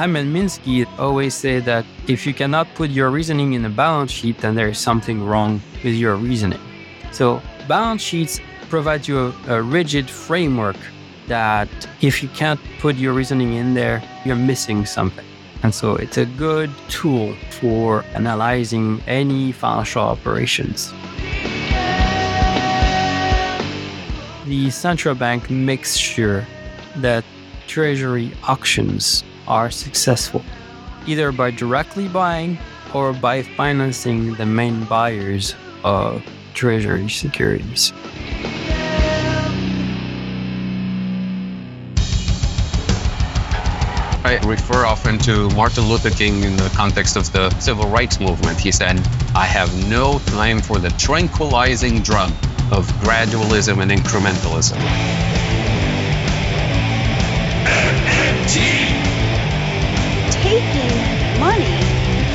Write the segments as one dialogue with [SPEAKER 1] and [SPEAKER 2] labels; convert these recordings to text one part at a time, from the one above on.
[SPEAKER 1] Hyman Minsky always say that if you cannot put your reasoning in a balance sheet, then there is something wrong with your reasoning. So balance sheets provide you a, a rigid framework that if you can't put your reasoning in there, you're missing something. And so it's a good tool for analyzing any financial operations. The central bank makes sure that treasury auctions are successful, either by directly buying or by financing the main buyers of treasury securities.
[SPEAKER 2] I refer often to Martin Luther King in the context of the civil rights movement. He said, I have no time for the tranquilizing drug of gradualism and incrementalism.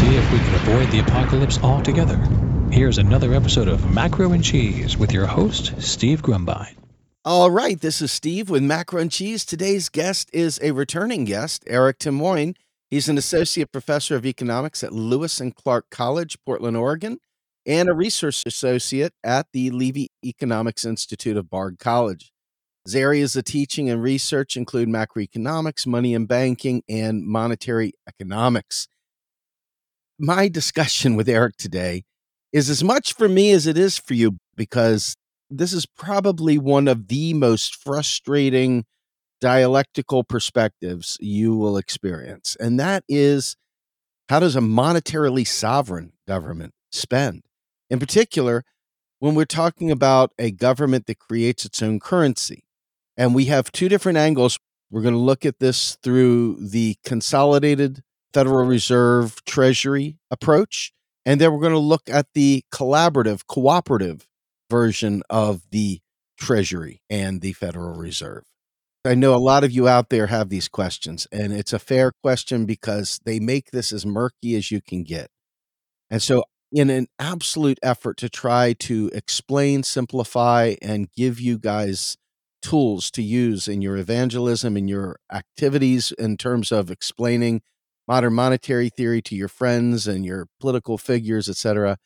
[SPEAKER 3] see if we can avoid the apocalypse altogether. Here's another episode of Macro and Cheese with your host, Steve Grumbine.
[SPEAKER 4] All right, this is Steve with Macro and Cheese. Today's guest is a returning guest, Eric Tymoigne. He's an associate professor of economics at Lewis and Clark College, Portland, Oregon, and a research associate at the Levy Economics Institute of Bard College. His areas of teaching and research include macroeconomics, money and banking, and monetary economics. My discussion with Eric today is as much for me as it is for you because this is probably one of the most frustrating dialectical perspectives you will experience. And that is how does a monetarily sovereign government spend? In particular, when we're talking about a government that creates its own currency. And we have two different angles. We're going to look at this through the consolidated Federal Reserve Treasury approach. And then we're going to look at the collaborative, cooperative version of the Treasury and the Federal Reserve. I know a lot of you out there have these questions, and it's a fair question because they make this as murky as you can get. And so, in an absolute effort to try to explain, simplify, and give you guys tools to use in your evangelism and your activities in terms of explaining modern monetary theory to your friends and your political figures, etc.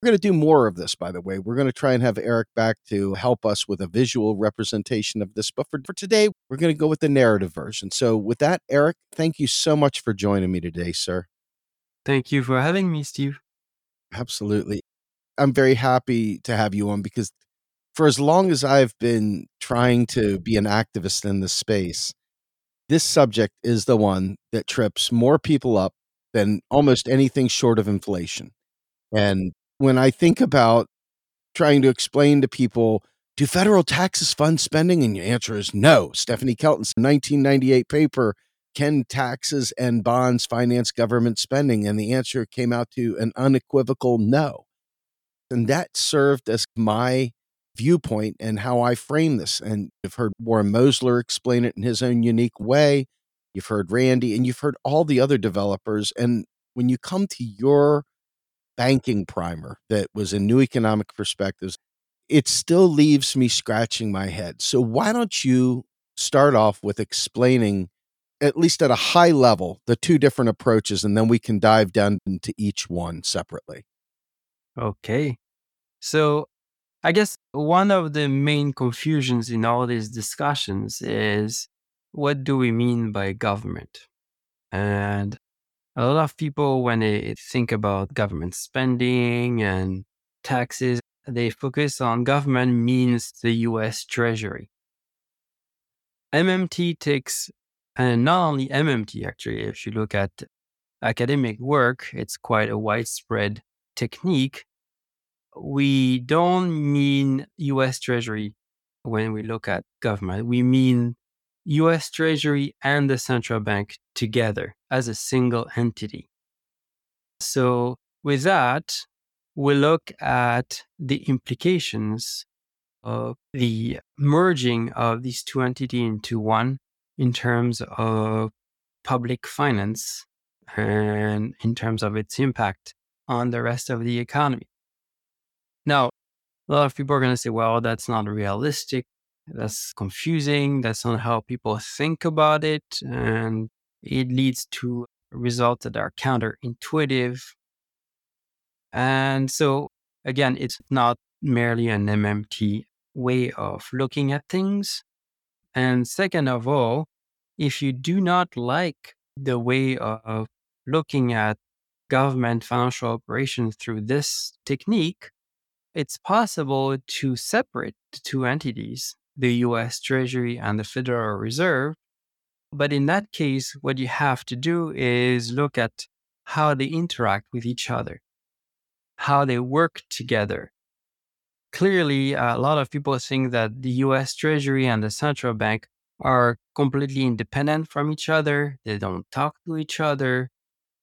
[SPEAKER 4] We're going to do more of this, by the way. We're going to try and have Eric back to help us with a visual representation of this. But for, for today, we're going to go with the narrative version. So, with that, Eric, thank you so much for joining me today, sir.
[SPEAKER 1] Thank you for having me, Steve.
[SPEAKER 4] Absolutely. I'm very happy to have you on because for as long as I've been trying to be an activist in this space, this subject is the one that trips more people up than almost anything short of inflation. And when I think about trying to explain to people, do federal taxes fund spending? And your answer is no. Stephanie Kelton's 1998 paper, Can Taxes and Bonds Finance Government Spending? And the answer came out to an unequivocal no. And that served as my viewpoint and how I frame this. And you've heard Warren Mosler explain it in his own unique way. You've heard Randy and you've heard all the other developers. And when you come to your banking primer that was in New Economic Perspectives, it still leaves me scratching my head. So why don't you start off with explaining, at least at a high level, the two different approaches, and then we can dive down into each one separately.
[SPEAKER 1] Okay. So I guess one of the main confusions in all these discussions is what do we mean by government? And a lot of people, when they think about government spending and taxes, they focus on government means the US Treasury. MMT takes, and not only MMT actually, if you look at academic work, it's quite a widespread technique. We don't mean US Treasury when we look at government. We mean US Treasury and the central bank together as a single entity. So, with that, we look at the implications of the merging of these two entities into one in terms of public finance and in terms of its impact on the rest of the economy. Now, a lot of people are going to say, well, that's not realistic. That's confusing. That's not how people think about it. And it leads to results that are counterintuitive. And so, again, it's not merely an MMT way of looking at things. And second of all, if you do not like the way of looking at government financial operations through this technique, it's possible to separate the two entities, the US Treasury and the Federal Reserve. But in that case, what you have to do is look at how they interact with each other, how they work together. Clearly, a lot of people think that the US Treasury and the central bank are completely independent from each other. They don't talk to each other.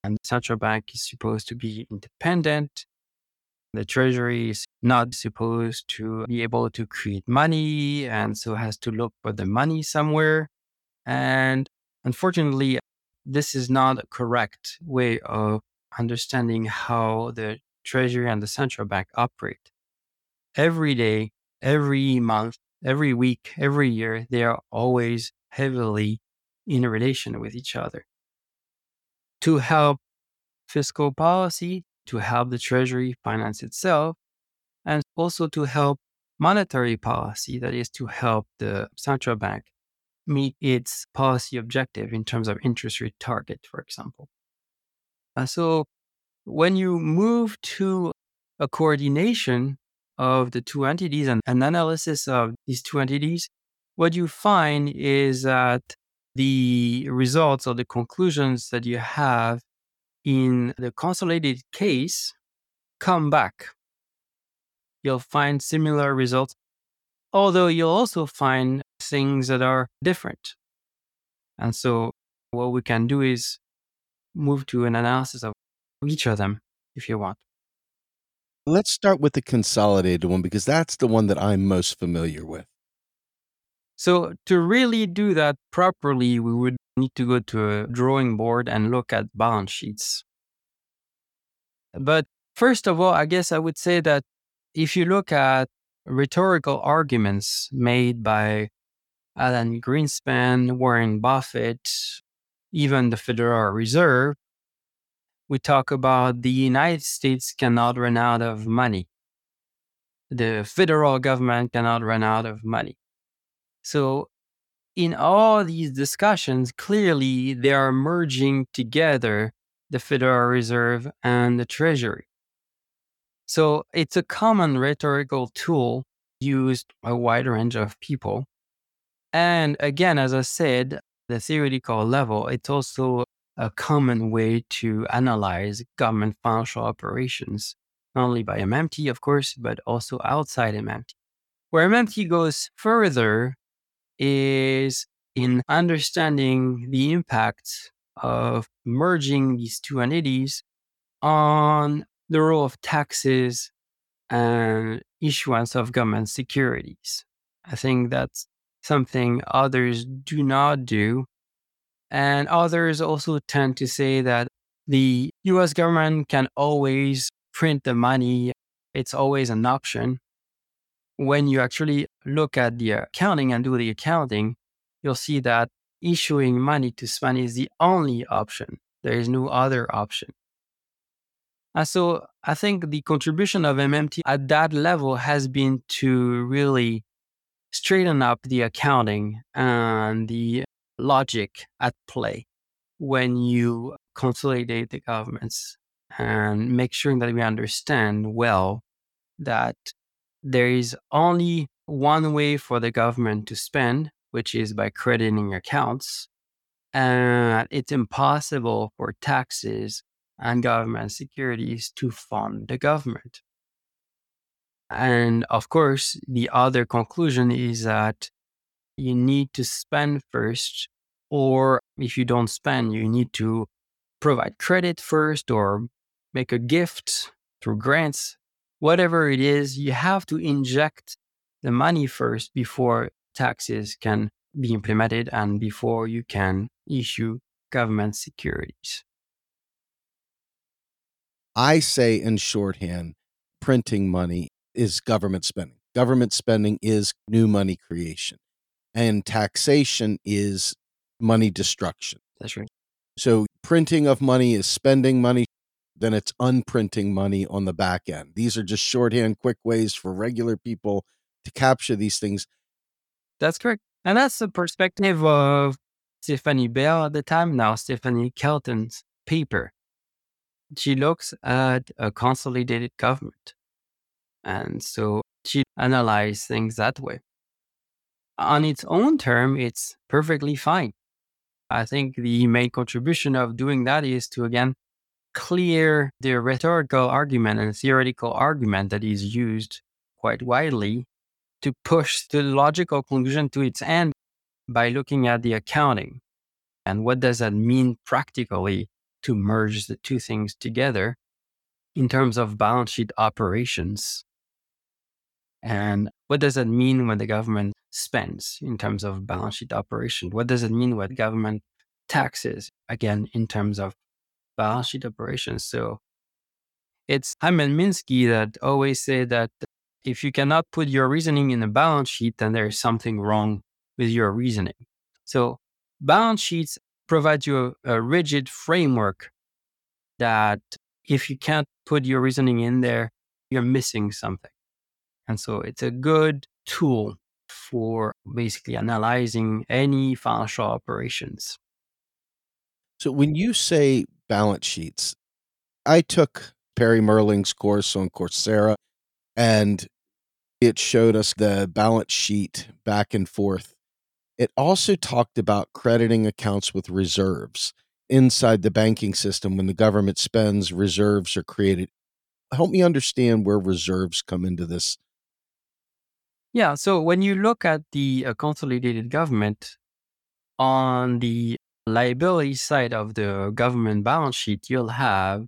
[SPEAKER 1] And the central bank is supposed to be independent. The treasury is not supposed to be able to create money and so has to look for the money somewhere. And unfortunately, this is not a correct way of understanding how the treasury and the central bank operate. Every day, every month, every week, every year, they are always heavily in relation with each other. To help fiscal policy, to help the Treasury finance itself, and also to help monetary policy, that is, to help the central bank meet its policy objective in terms of interest rate target, for example. Uh, so when you move to a coordination of the two entities and an analysis of these two entities, what you find is that the results or the conclusions that you have in the consolidated case come back. You'll find similar results, although you'll also find things that are different. And so, what we can do is move to an analysis of each of them if you want.
[SPEAKER 4] Let's start with the consolidated one because that's the one that I'm most familiar with.
[SPEAKER 1] So, to really do that properly, we would need to go to a drawing board and look at balance sheets. But first of all, I guess I would say that if you look at rhetorical arguments made by Alan Greenspan, Warren Buffett, even the Federal Reserve, we talk about the United States cannot run out of money. The federal government cannot run out of money. So, in all these discussions, clearly they are merging together the Federal Reserve and the Treasury. So, it's a common rhetorical tool used by a wide range of people. And again, as I said, the theoretical level, it's also a common way to analyze government financial operations, not only by MMT, of course, but also outside MMT. Where MMT goes further is in understanding the impact of merging these two entities on the role of taxes and issuance of government securities. I think that's something others do not do and others also tend to say that the US government can always print the money, it's always an option. When you actually look at the accounting and do the accounting, you'll see that issuing money to spend is the only option. There is no other option. And so I think the contribution of MMT at that level has been to really straighten up the accounting and the logic at play when you consolidate the governments and make sure that we understand well that there is only one way for the government to spend, which is by crediting accounts. And it's impossible for taxes and government securities to fund the government. And of course, the other conclusion is that you need to spend first, or if you don't spend, you need to provide credit first or make a gift through grants, whatever it is, you have to inject the money first before taxes can be implemented and before you can issue government securities.
[SPEAKER 4] I say in shorthand, printing money is government spending. Government spending is new money creation, and taxation is money destruction.
[SPEAKER 1] That's right.
[SPEAKER 4] So, printing of money is spending money, then it's unprinting money on the back end. These are just shorthand, quick ways for regular people to capture these things.
[SPEAKER 1] That's correct. And that's the perspective of Stephanie Bell at the time, now Stephanie Kelton's paper. She looks at a consolidated government. And so she analyzes things that way. On its own term, it's perfectly fine. I think the main contribution of doing that is to, again, clear the rhetorical argument and theoretical argument that is used quite widely to push the logical conclusion to its end by looking at the accounting. And what does that mean practically to merge the two things together in terms of balance sheet operations? And what does that mean when the government spends in terms of balance sheet operation? What does it mean when government taxes, again, in terms of balance sheet operations? So it's Hyman Minsky that always say that if you cannot put your reasoning in a balance sheet, then there's something wrong with your reasoning. So balance sheets provide you a, a rigid framework that if you can't put your reasoning in there, you're missing something. And so it's a good tool for basically analyzing any financial operations.
[SPEAKER 4] So when you say balance sheets, I took Perry Mehrling's course on Coursera and it showed us the balance sheet back and forth. It also talked about crediting accounts with reserves inside the banking system. When the government spends, reserves are created. Help me understand where reserves come into this.
[SPEAKER 1] Yeah. So when you look at the uh, consolidated government on the liability side of the government balance sheet, you'll have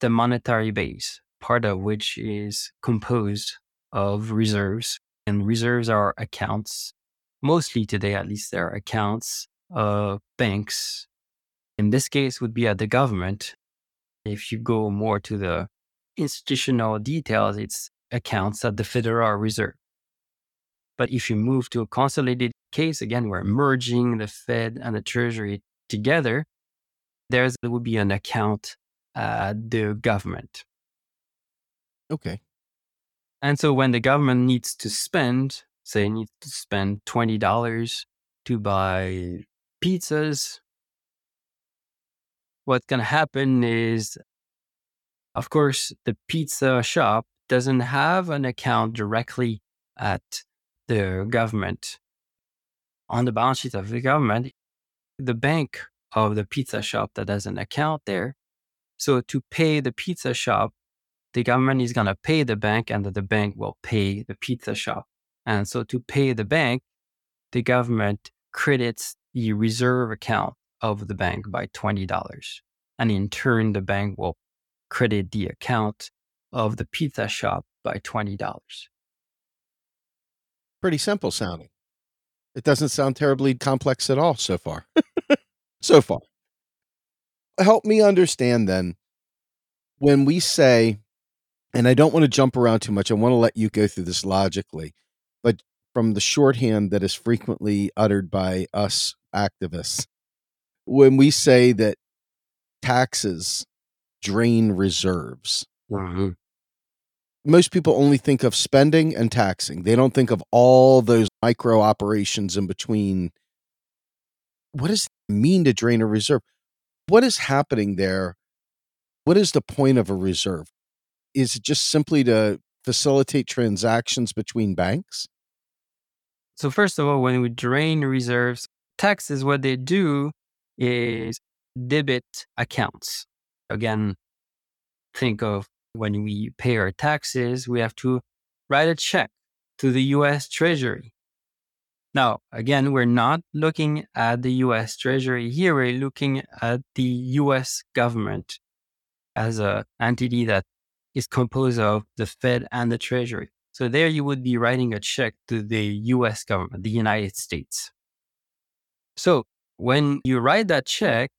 [SPEAKER 1] the monetary base, part of which is composed of reserves. And reserves are accounts, mostly today at least, they're accounts of banks. In this case, would be at the government. If you go more to the institutional details, it's accounts at the Federal Reserve. But if you move to a consolidated case, again, we're merging the Fed and the Treasury together. There's, there would be an account at the government.
[SPEAKER 4] Okay.
[SPEAKER 1] And so when the government needs to spend, say, it needs to spend $20 to buy pizzas, what's going to happen is, of course, the pizza shop doesn't have an account directly at the government. On the balance sheet of the government, the bank of the pizza shop that has an account there. So to pay the pizza shop, the government is going to pay the bank and the bank will pay the pizza shop. And so to pay the bank, the government credits the reserve account of the bank by $20. And in turn, the bank will credit the account of the pizza shop by $20.
[SPEAKER 4] Pretty simple sounding. It doesn't sound terribly complex at all so far. so far. Help me understand then when we say and I don't want to jump around too much. I want to let you go through this logically. But from the shorthand that is frequently uttered by us activists, when we say that taxes drain reserves,
[SPEAKER 1] Mm-hmm.
[SPEAKER 4] most people only think of spending and taxing. They don't think of all those micro operations in between. What does it mean to drain a reserve? What is happening there? What is the point of a reserve? is it just simply to facilitate transactions between banks?
[SPEAKER 1] So first of all, when we drain reserves, taxes, what they do is debit accounts. Again, think of when we pay our taxes, we have to write a check to the US Treasury. Now, again, we're not looking at the US Treasury here. We're looking at the US government as an entity that is composed of the Fed and the Treasury. So there you would be writing a check to the US government, the United States. So when you write that check,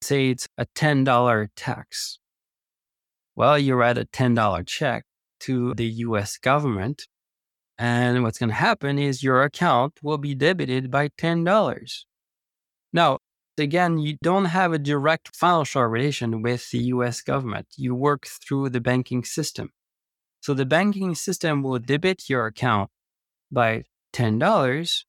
[SPEAKER 1] say it's a $10 tax. Well, you write a $10 check to the US government. And what's going to happen is your account will be debited by $10. Now, again, you don't have a direct financial relation with the US government. You work through the banking system. So the banking system will debit your account by $10.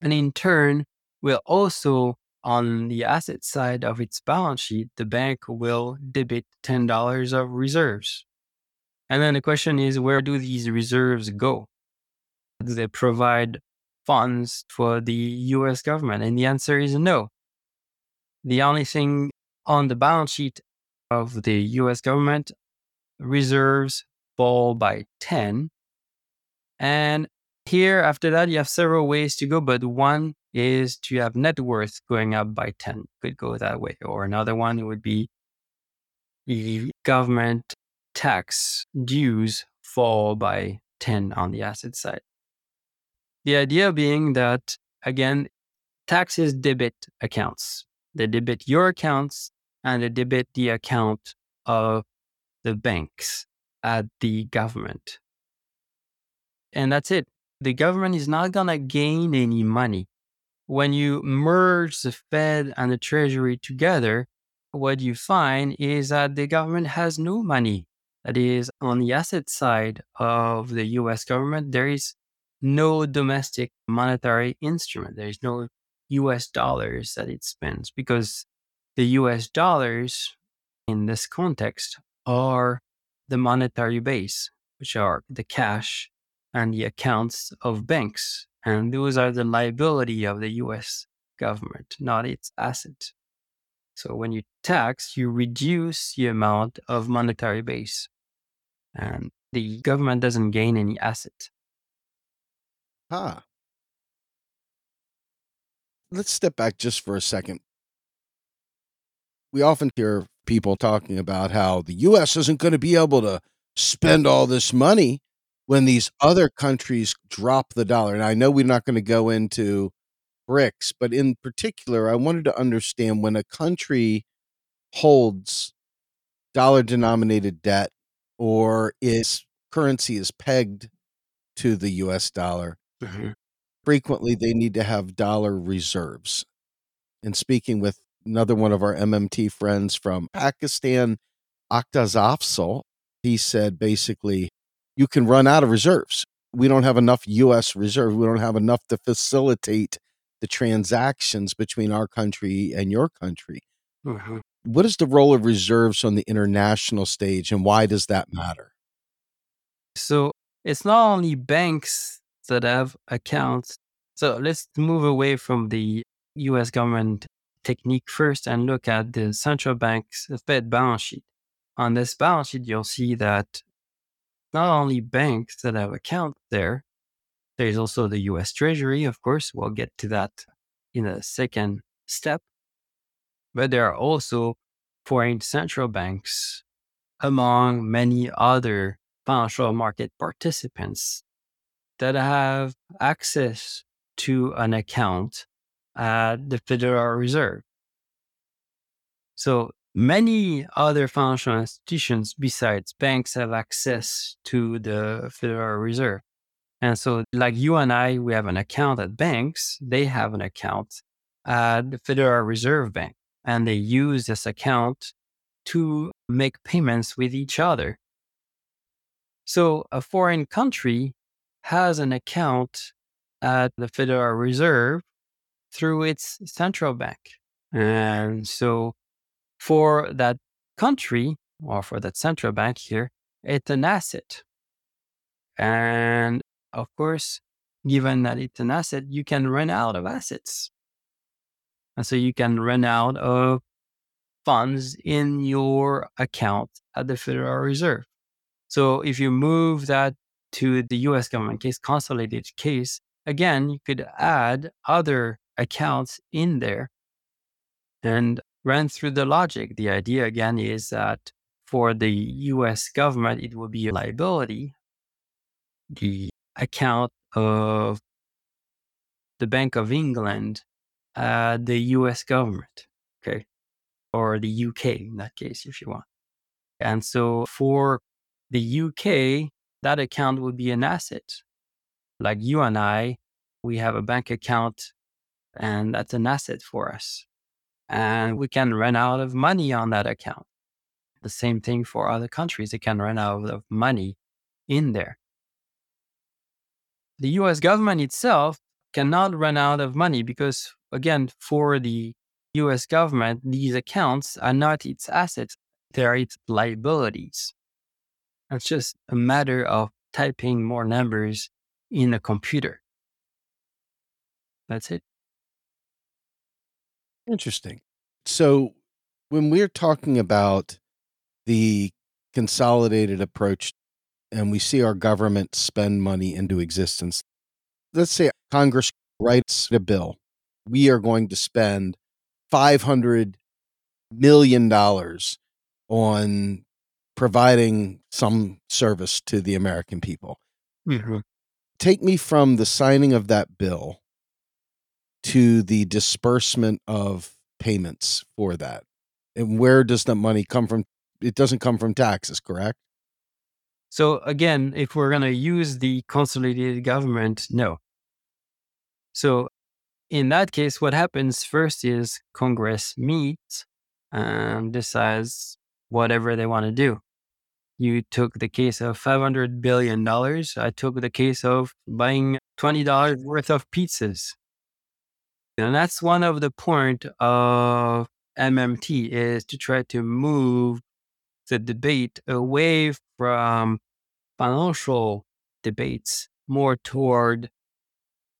[SPEAKER 1] And in turn, will also, on the asset side of its balance sheet, the bank will debit $10 of reserves. And then the question is where do these reserves go? Do they provide funds for the US government? And the answer is no. The only thing on the balance sheet of the US government, reserves fall by 10. And here, after that, you have several ways to go, but one is to have net worth going up by 10. Could go that way. Or another one would be the government tax dues fall by 10 on the asset side. The idea being that, again, taxes debit accounts. They debit your accounts and they debit the account of the banks at the government. And that's it. The government is not going to gain any money when you merge the Fed and the Treasury together, what you find is that the government has no money. That is, on the asset side of the US government, there is no domestic monetary instrument. There is no US dollars that it spends because the US dollars in this context are the monetary base, which are the cash and the accounts of banks and those are the liability of the US government, not its asset. So when you tax, you reduce the amount of monetary base and the government doesn't gain any asset.
[SPEAKER 4] Ah. Let's step back just for a second. We often hear people talking about how the US isn't going to be able to spend all this money when these other countries drop the dollar. And I know we're not going to go into BRICS, but in particular, I wanted to understand when a country holds dollar denominated debt or its currency is pegged to the US dollar, mm-hmm. frequently they need to have dollar reserves. And speaking with another one of our MMT friends from Pakistan, Akhtar Afzal, he said basically you can run out of reserves. We don't have enough U.S. reserve. We don't have enough to facilitate the transactions between our country and your country. Mm-hmm. What is the role of reserves on the international stage, and why does that matter?
[SPEAKER 1] So it's not only banks that have accounts. So let's move away from the US government technique first and look at the central bank's Fed balance sheet. On this balance sheet, you'll see that not only banks that have accounts there, there's also the US Treasury, of course. We'll get to that in a second step. But there are also foreign central banks, among many other financial market participants that have access to an account at the Federal Reserve. So Many other financial institutions besides banks have access to the Federal Reserve. And so, like you and I, we have an account at banks, they have an account at the Federal Reserve Bank, and they use this account to make payments with each other. So, a foreign country has an account at the Federal Reserve through its central bank. And so, for that country or for that central bank here, it's an asset. And of course, given that it's an asset, you can run out of assets. And so you can run out of funds in your account at the Federal Reserve. So if you move that to the US government case, consolidated case, again, you could add other accounts in there and run through the logic. The idea again is that for the US government, it will be a liability. The account of the Bank of England, uh, the US government, okay, or the UK in that case, if you want. And so for the UK, that account would be an asset. Like you and I, we have a bank account and that's an asset for us. And we can run out of money on that account. The same thing for other countries, they can run out of money in there. The US government itself cannot run out of money because, again, for the US government, these accounts are not its assets, they are its liabilities. It's just a matter of typing more numbers in a computer. That's it.
[SPEAKER 4] Interesting. So, when we're talking about the consolidated approach and we see our government spend money into existence, let's say Congress writes a bill. We are going to spend $500 million on providing some service to the American people.
[SPEAKER 1] Mm-hmm.
[SPEAKER 4] Take me from the signing of that bill to the disbursement of payments for that. And where does the money come from? It doesn't come from taxes, correct?
[SPEAKER 1] So, again, if we're going to use the consolidated government, no. So, in that case, what happens first is Congress meets and decides whatever they want to do. You took the case of $500 billion. I took the case of buying $20 worth of pizzas. And that's one of the point of MMT is to try to move the debate away from financial debates more toward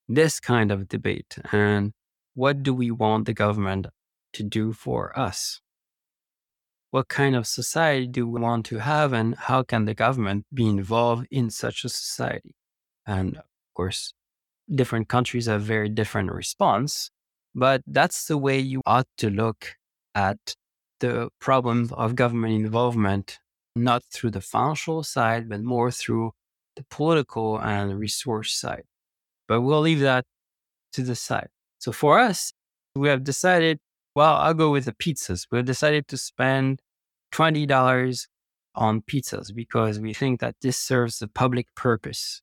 [SPEAKER 1] this kind of debate and what do we want the government to do for us? What kind of society do we want to have and how can the government be involved in such a society? And of course, different countries have very different response, but that's the way you ought to look at the problem of government involvement, not through the financial side, but more through the political and resource side. But we'll leave that to the side. So for us, we have decided, well, I'll go with the pizzas. We've decided to spend $20 on pizzas because we think that this serves the public purpose.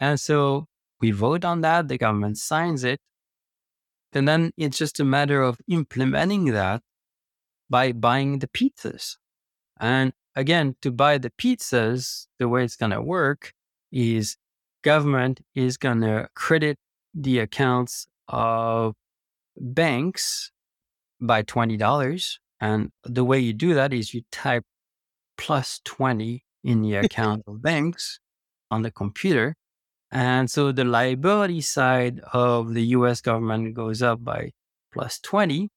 [SPEAKER 1] And so we vote on that, the government signs it, and then it's just a matter of implementing that by buying the pizzas. And again, to buy the pizzas, the way it's going to work is government is going to credit the accounts of banks by $20. And the way you do that is you type plus 20 in the account of banks on the computer. And so the liability side of the US government goes up by plus 20.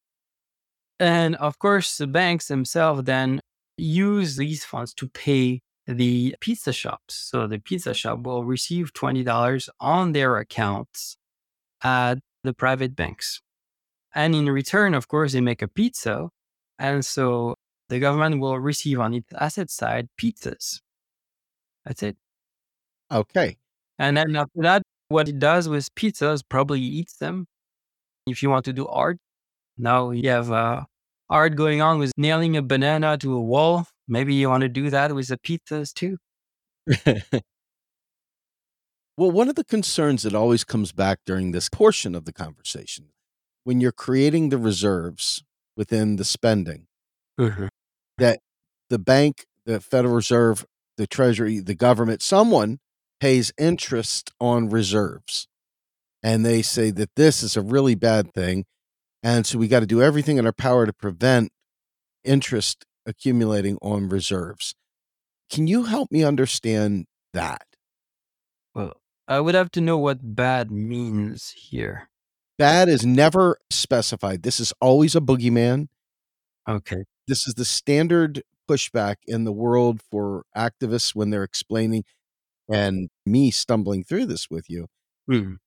[SPEAKER 1] And of course, the banks themselves then use these funds to pay the pizza shops. So the pizza shop will receive $20 on their accounts at the private banks. And in return, of course, they make a pizza. And so the government will receive on its asset side pizzas. That's it.
[SPEAKER 4] Okay.
[SPEAKER 1] And then after that, what it does with pizzas probably eats them. If you want to do art, now you have uh, art going on with nailing a banana to a wall. Maybe you want to do that with the pizzas too.
[SPEAKER 4] well, one of the concerns that always comes back during this portion of the conversation, when you're creating the reserves within the spending,
[SPEAKER 1] Mhm.
[SPEAKER 4] that the bank, the Federal Reserve, the Treasury, the government, someone pays interest on reserves. And they say that this is a really bad thing. And so we got to do everything in our power to prevent interest accumulating on reserves. Can you help me understand that?
[SPEAKER 1] Well, I would have to know what bad means here.
[SPEAKER 4] Bad is never specified. This is always a boogeyman.
[SPEAKER 1] Okay.
[SPEAKER 4] This is the standard pushback in the world for activists when they're explaining, and me stumbling through this with you.
[SPEAKER 1] Mhm.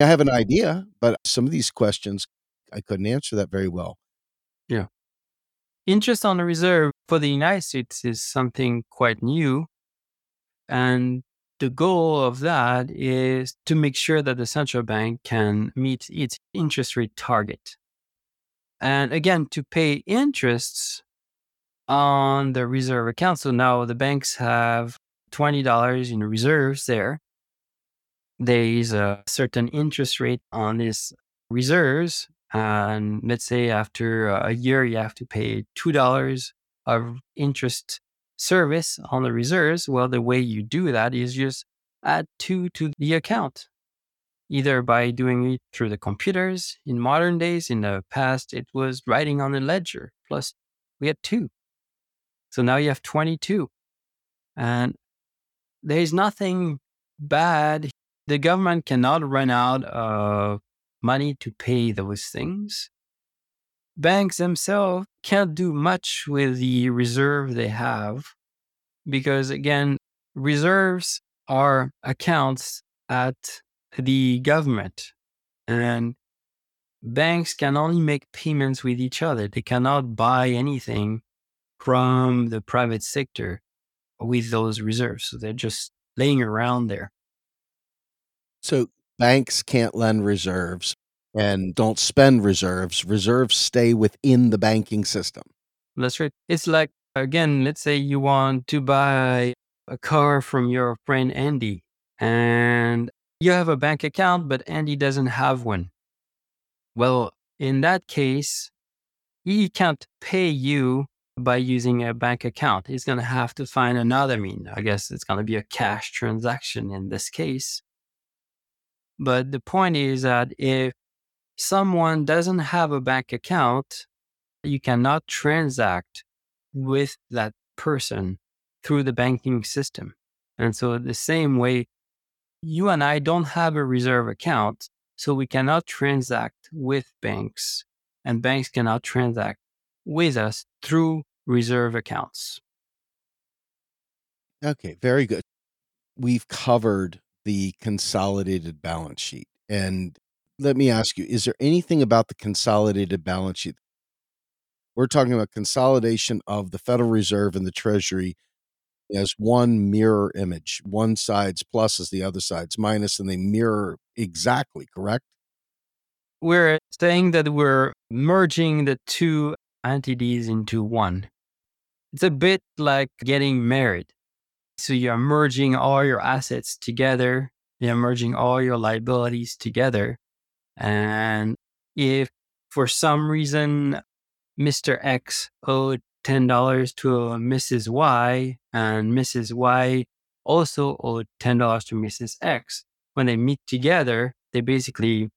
[SPEAKER 4] I have an idea, but some of these questions, I couldn't answer that very well. Yeah.
[SPEAKER 1] Interest on the reserve for the United States is something quite new. And the goal of that is to make sure that the central bank can meet its interest rate target. And again, to pay interests on the reserve account. So now the banks have $20 in reserves there. There is a certain interest rate on these reserves. And let's say after uh, a year, you have to pay $2 of interest service on the reserves. Well, the way you do that is just add two to the account, either by doing it through the computers. In modern days, in the past, it was writing on a ledger. Plus, we had two. So now you have 22. And there's nothing bad. The government cannot run out of money to pay those things. Banks themselves can't do much with the reserve they have because, again, reserves are accounts at the government. And banks can only make payments with each other. They cannot buy anything from the private sector with those reserves. So they're just laying around there.
[SPEAKER 4] So banks can't lend reserves and don't spend reserves. Reserves stay within the banking system.
[SPEAKER 1] That's right. It's like, again, let's say you want to buy a car from your friend Andy and you have a bank account, but Andy doesn't have one. Well, in that case, he can't pay you by using a bank account. He's going to have to find another mean. I guess it's going to be a cash transaction in this case. But the point is that if someone doesn't have a bank account, you cannot transact with that person through the banking system. And so, the same way, you and I don't have a reserve account, so we cannot transact with banks, and banks cannot transact with us through reserve accounts.
[SPEAKER 4] Okay, very good. We've covered the consolidated balance sheet. And let me ask you, is there anything about the consolidated balance sheet? We're talking about consolidation of the Federal Reserve and the Treasury as one mirror image. One side's plus is the other side's minus, and they mirror exactly, correct?
[SPEAKER 1] We're saying that we're merging the two entities into one. It's a bit like getting married. So you're merging all your assets together, you're merging all your liabilities together. And if for some reason Mr. X owed $10 to Mrs. Y and Mrs. Y also owed $10 to Mrs. X, when they meet together, they basically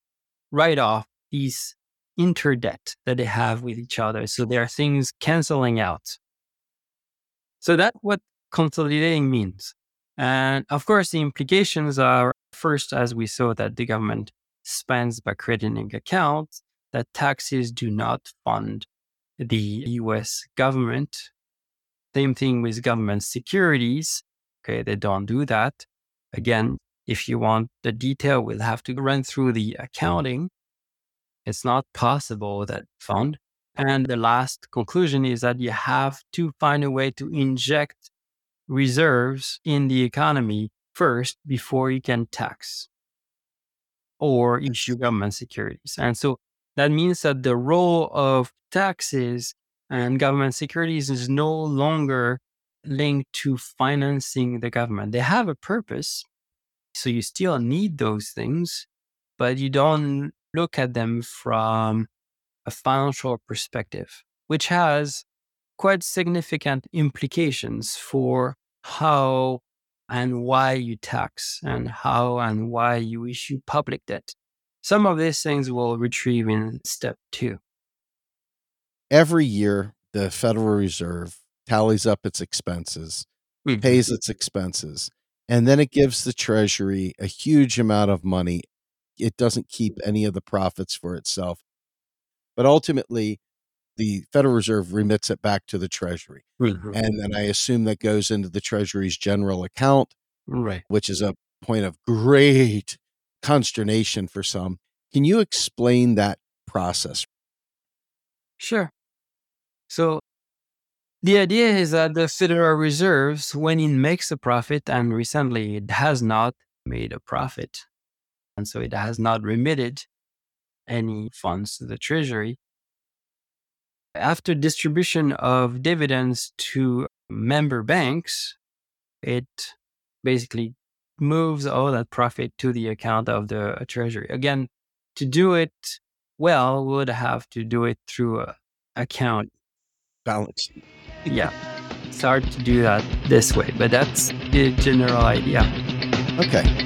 [SPEAKER 1] write off these inter interdebt that they have with each other. So there are things canceling out. So that's what consolidating means. And of course, the implications are first, as we saw, that the government spends by creating accounts, that taxes do not fund the US government. Same thing with government securities. Okay, they don't do that. Again, if you want the detail, we'll have to run through the accounting. It's not possible that fund. And the last conclusion is that you have to find a way to inject reserves in the economy first before you can tax or issue government securities. And so that means that the role of taxes and government securities is no longer linked to financing the government. They have a purpose. So you still need those things, but you don't look at them from a financial perspective, which has quite significant implications for how and why you tax and how and why you issue public debt. Some of these things we'll retrieve in step two.
[SPEAKER 4] Every year, the Federal Reserve tallies up its expenses,
[SPEAKER 1] Mhm.
[SPEAKER 4] pays its expenses, and then it gives the Treasury a huge amount of money. It doesn't keep any of the profits for itself. But ultimately, the Federal Reserve remits it back to the Treasury.
[SPEAKER 1] Mhm.
[SPEAKER 4] And then I assume that goes into the Treasury's general account,
[SPEAKER 1] Right.
[SPEAKER 4] which is a point of great consternation for some. Can you explain that process?
[SPEAKER 1] Sure. So the idea is that the Federal Reserves, when it makes a profit, and recently it has not made a profit, and so it has not remitted any funds to the Treasury. After distribution of dividends to member banks, it basically moves all that profit to the account of the Treasury. Again, to do it well, we would have to do it through a account
[SPEAKER 4] balance.
[SPEAKER 1] yeah. It's hard to do that this way, but that's the general idea.
[SPEAKER 4] Okay.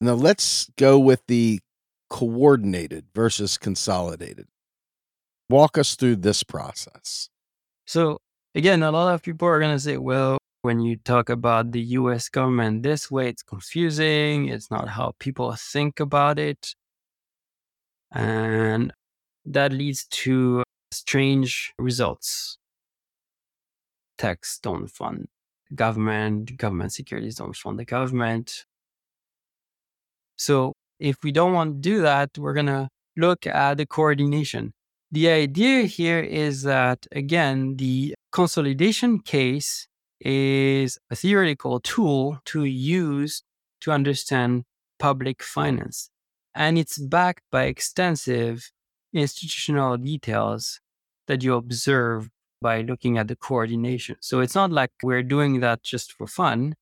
[SPEAKER 4] Now let's go with the coordinated versus consolidated. Walk us through this process.
[SPEAKER 1] So, again, a lot of people are going to say, well, when you talk about the US government this way, it's confusing. It's not how people think about it. And that leads to strange results. Tax don't fund government, government securities don't fund the government. So if we don't want to do that, we're going to look at the coordination. The idea here is that, again, the consolidation case is a theoretical tool to use to understand public finance. And it's backed by extensive institutional details that you observe by looking at the coordination. So it's not like we're doing that just for fun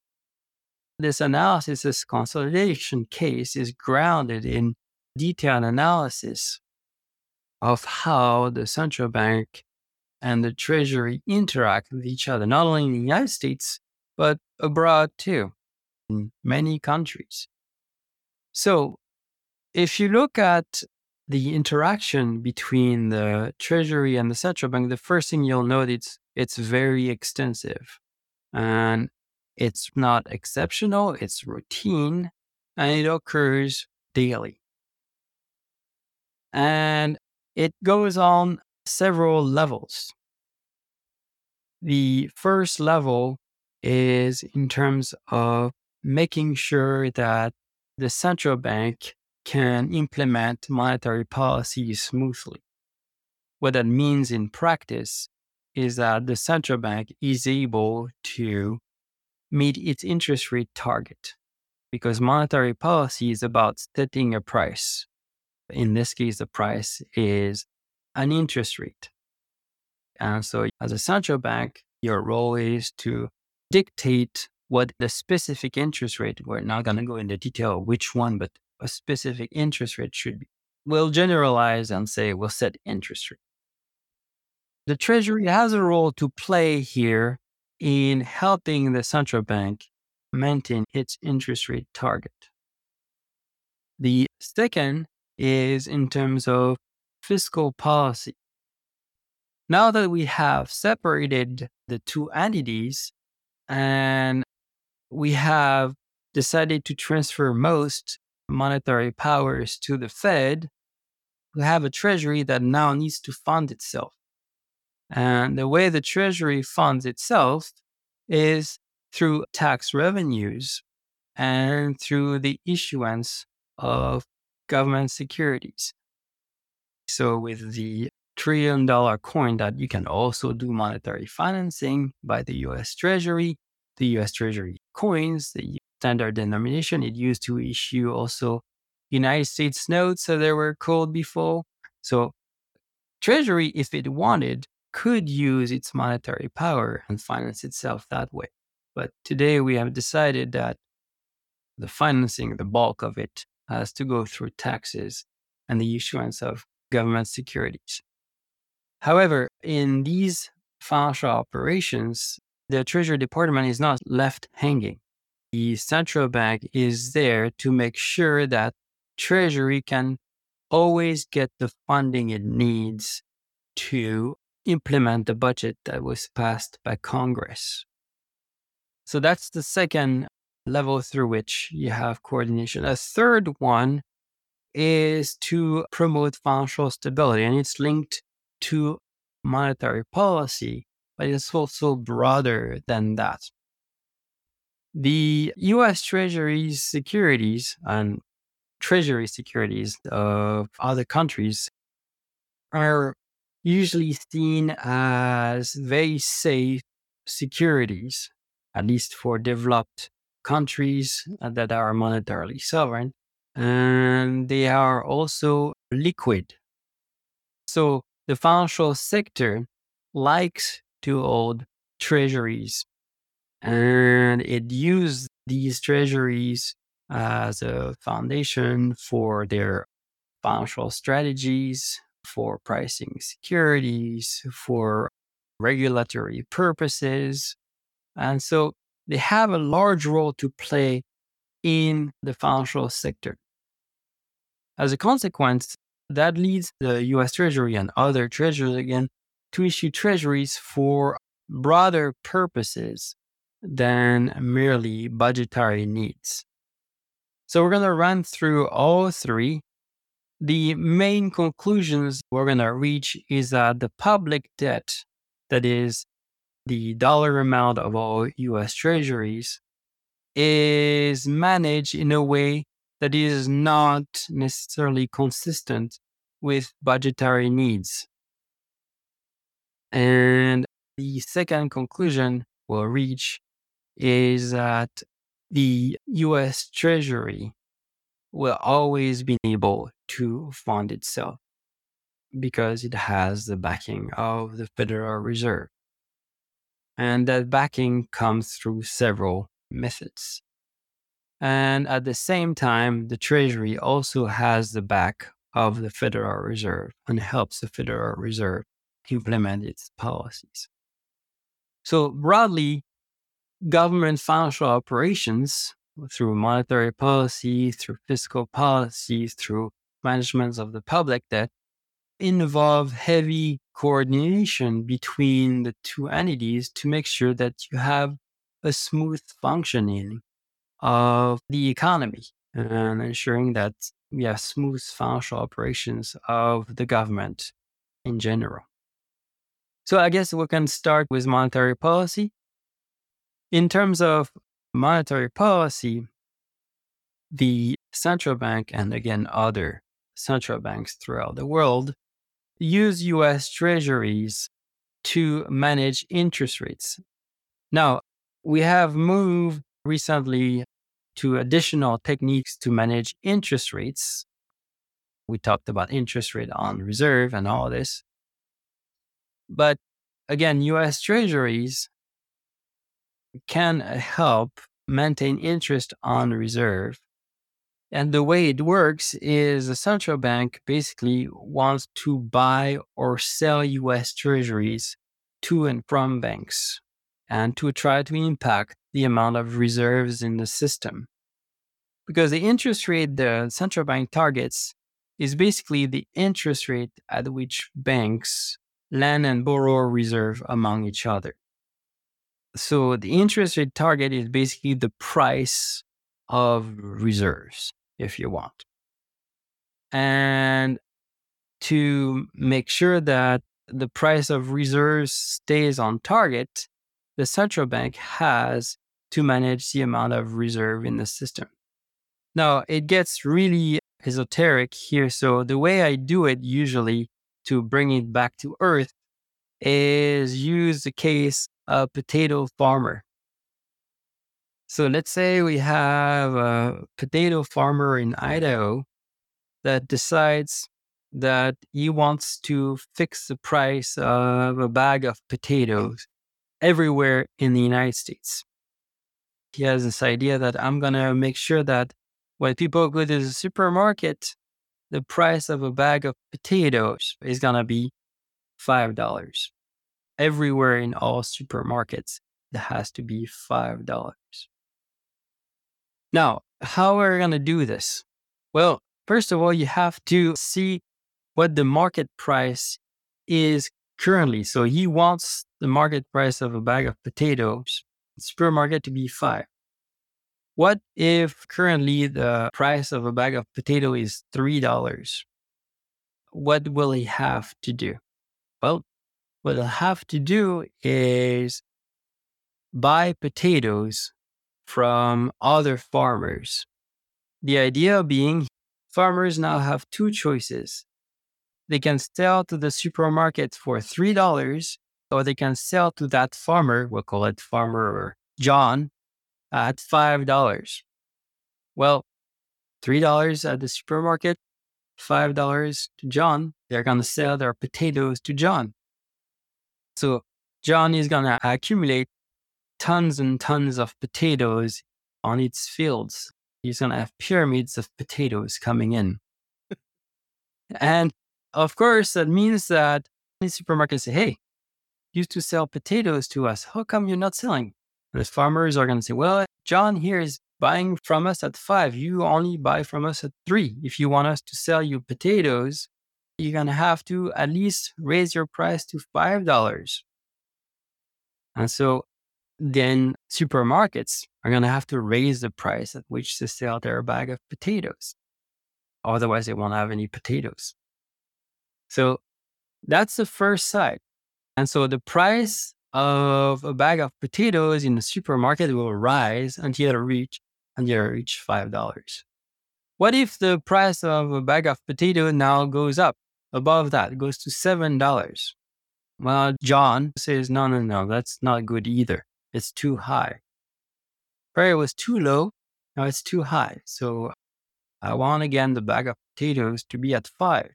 [SPEAKER 1] this analysis, this consolidation case is grounded in detailed analysis of how the central bank and the treasury interact with each other, not only in the United States, but abroad too, in many countries. So if you look at the interaction between the treasury and the central bank, the first thing you'll notice it's very extensive. And it's not exceptional, it's routine, and it occurs daily. And it goes on several levels. The first level is in terms of making sure that the central bank can implement monetary policy smoothly. What that means in practice is that the central bank is able to meet its interest rate target because monetary policy is about setting a price. In this case, the price is an interest rate. And so, as a central bank, your role is to dictate what the specific interest rate, we're not going to go into detail which one, but a specific interest rate should be. We'll generalize and say we'll set interest rate. The Treasury has a role to play here in helping the central bank maintain its interest rate target. The second is in terms of fiscal policy. Now that we have separated the two entities and we have decided to transfer most monetary powers to the Fed, we have a treasury that now needs to fund itself. And the way the Treasury funds itself is through tax revenues and through the issuance of government securities. So, with the trillion dollar coin that you can also do monetary financing by the US Treasury, the US Treasury coins, the standard denomination. It used to issue also United States notes, that they were called before. So Treasury, if it wanted, could use its monetary power and finance itself that way. But today we have decided that the financing, the bulk of it, has to go through taxes and the issuance of government securities. However, in these financial operations, the Treasury Department is not left hanging. The central bank is there to make sure that Treasury can always get the funding it needs to implement the budget that was passed by Congress. So that's the second level through which you have coordination. A third one is to promote financial stability, and it's linked to monetary policy, but it's also broader than that. The US Treasury's securities and treasury securities of other countries are usually seen as very safe securities, at least for developed countries that are monetarily sovereign. And they are also liquid. So the financial sector likes to hold treasuries and it used these treasuries uh, as a foundation for their financial strategies, for pricing securities, for regulatory purposes. And so they have a large role to play in the financial sector. As a consequence, that leads the US Treasury and other treasuries again to issue treasuries for broader purposes than merely budgetary needs. So we're going to run through all three. The main conclusions we're going to reach is that the public debt, that is the dollar amount of all US treasuries, is managed in a way that is not necessarily consistent with budgetary needs. And the second conclusion we'll reach is that the US Treasury will always be able to fund itself because it has the backing of the Federal Reserve. And that backing comes through several methods. And at the same time, the Treasury also has the back of the Federal Reserve and helps the Federal Reserve implement its policies. So, broadly, government financial operations through monetary policy, through fiscal policies, through management of the public debt involve heavy coordination between the two entities to make sure that you have a smooth functioning of the economy and ensuring that we have smooth financial operations of the government in general. So I guess we can start with monetary policy. In terms of monetary policy, the central bank and again other central banks throughout the world use US treasuries to manage interest rates. Now, we have moved recently to additional techniques to manage interest rates. We talked about interest rate on reserve and all this. But again, US treasuries can help maintain interest on reserve. And the way it works is the central bank basically wants to buy or sell US treasuries to and from banks and to try to impact the amount of reserves in the system. Because the interest rate the central bank targets is basically the interest rate at which banks lend and borrow reserve among each other. So the interest rate target is basically the price of reserves, if you want. And to make sure that the price of reserves stays on target, the central bank has to manage the amount of reserve in the system. Now, it gets really esoteric here. So, the way I do it usually to bring it back to earth is use the case a potato farmer. So let's say we have a potato farmer in Idaho that decides that he wants to fix the price of a bag of potatoes everywhere in the United States. He has this idea that I'm going to make sure that when people go to the supermarket, the price of a bag of potatoes is going to be $5. Everywhere in all supermarkets, it has to be $5. Now, how are we going to do this? Well, first of all, you have to see what the market price is currently. So he wants the market price of a bag of potatoes, supermarket to be five. What if currently the price of a bag of potato is $3? What will he have to do? Well, what they'll have to do is buy potatoes from other farmers. The idea being farmers now have two choices. They can sell to the supermarket for $3 or they can sell to that farmer, we'll call it farmer John, at $5. Well, $3 at the supermarket, $5 to John. They're going to sell their potatoes to John. So John is going to accumulate tons and tons of potatoes on its fields. He's going to have pyramids of potatoes coming in. and of course, that means that the supermarket say, hey, used to sell potatoes to us. How come you're not selling? The farmers are going to say, well, John here is buying from us at five. You only buy from us at three. If you want us to sell you potatoes, you're going to have to at least raise your price to $5. And so then supermarkets are going to have to raise the price at which to sell their bag of potatoes. Otherwise, they won't have any potatoes. So that's the first side. And so the price of a bag of potatoes in the supermarket will rise until it reach until it reach five dollars. What if the price of a bag of potato now goes up above that, goes to seven dollars? Well, John says, no, no, no, that's not good either. It's too high. Prior was too low, now it's too high. So I want again the bag of potatoes to be at five.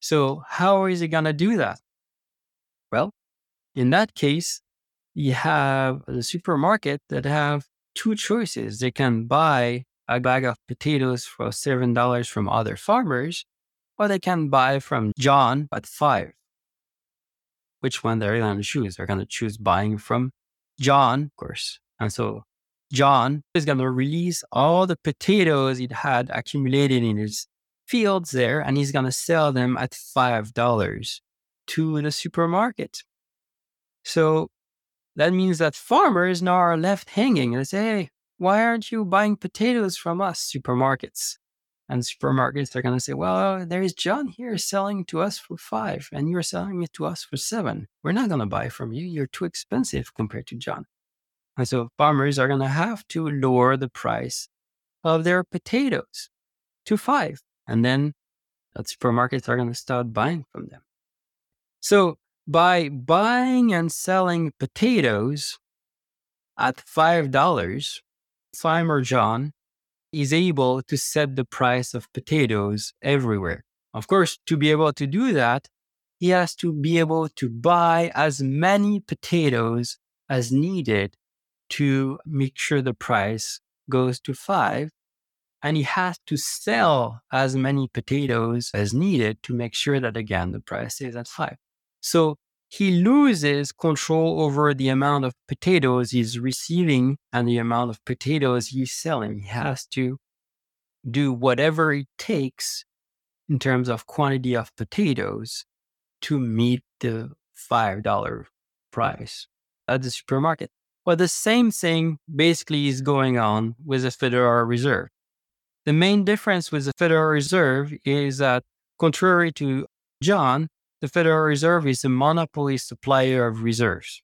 [SPEAKER 1] So how is he gonna do that? Well, in that case, you have the supermarket that have two choices. They can buy a bag of potatoes for $7 from other farmers, or they can buy from John at five. Which one they're going to choose? They're going to choose buying from John, of course. And so John is going to release all the potatoes he had accumulated in his fields there, and he's going to sell them at $5 to the supermarket. So that means that farmers now are left hanging and say, hey, why aren't you buying potatoes from us, supermarkets? And supermarkets are going to say, well, there's John here selling to us for five, and you're selling it to us for seven. We're not going to buy from you. You're too expensive compared to John. And so farmers are going to have to lower the price of their potatoes to five. And then the supermarkets are going to start buying from them. So by buying and selling potatoes at $5, Farmer John is able to set the price of potatoes everywhere. Of course, to be able to do that, he has to be able to buy as many potatoes as needed to make sure the price goes to five. And he has to sell as many potatoes as needed to make sure that again, the price stays at five. So he loses control over the amount of potatoes he's receiving and the amount of potatoes he's selling. He has to do whatever it takes in terms of quantity of potatoes to meet the $5 price at the supermarket. Well, the same thing basically is going on with the Federal Reserve. The main difference with the Federal Reserve is that, contrary to John, the Federal Reserve is a monopoly supplier of reserves.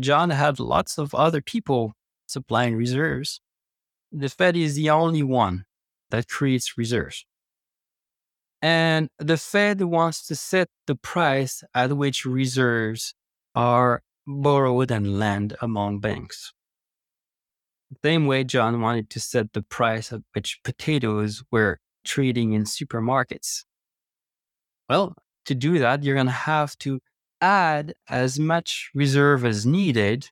[SPEAKER 1] John had lots of other people supplying reserves. The Fed is the only one that creates reserves. And the Fed wants to set the price at which reserves are borrowed and lent among banks. same way John wanted to set the price at which potatoes were trading in supermarkets. Well, to do that, you're going to have to add as much reserve as needed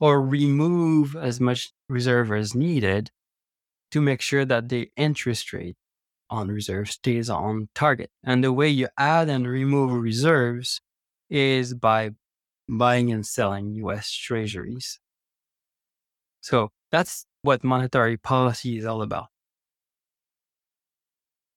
[SPEAKER 1] or remove as much reserve as needed to make sure that the interest rate on reserve stays on target. And the way you add and remove reserves is by buying and selling US treasuries. So that's what monetary policy is all about.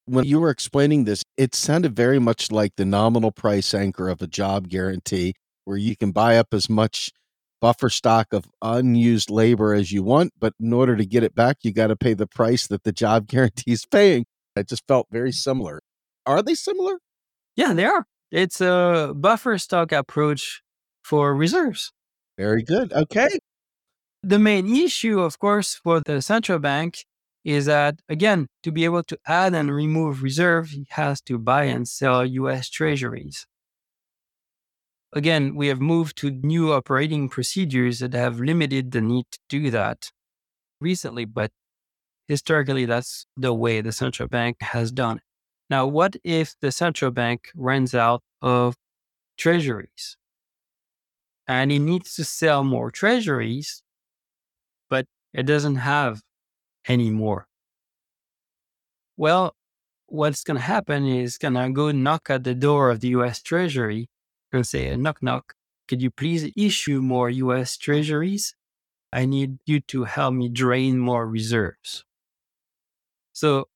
[SPEAKER 4] When you were explaining this, it sounded very much like the nominal price anchor of a job guarantee, where you can buy up as much buffer stock of unused labor as you want, but in order to get it back, you got to pay the price that the job guarantee is paying. It just felt very similar. Are they similar?
[SPEAKER 1] Yeah, they are. It's a buffer stock approach for reserves.
[SPEAKER 4] Very good. Okay.
[SPEAKER 1] The main issue, of course, for the central bank is that, again, to be able to add and remove reserve, he has to buy and sell US treasuries. Again, we have moved to new operating procedures that have limited the need to do that recently, but historically, that's the way the central bank has done it. Now, what if the central bank runs out of treasuries and it needs to sell more treasuries, but it doesn't have any more? Well, what's going to happen is going to go knock at the door of the US Treasury and say, knock, knock, could you please issue more US Treasuries? I need you to help me drain more reserves. So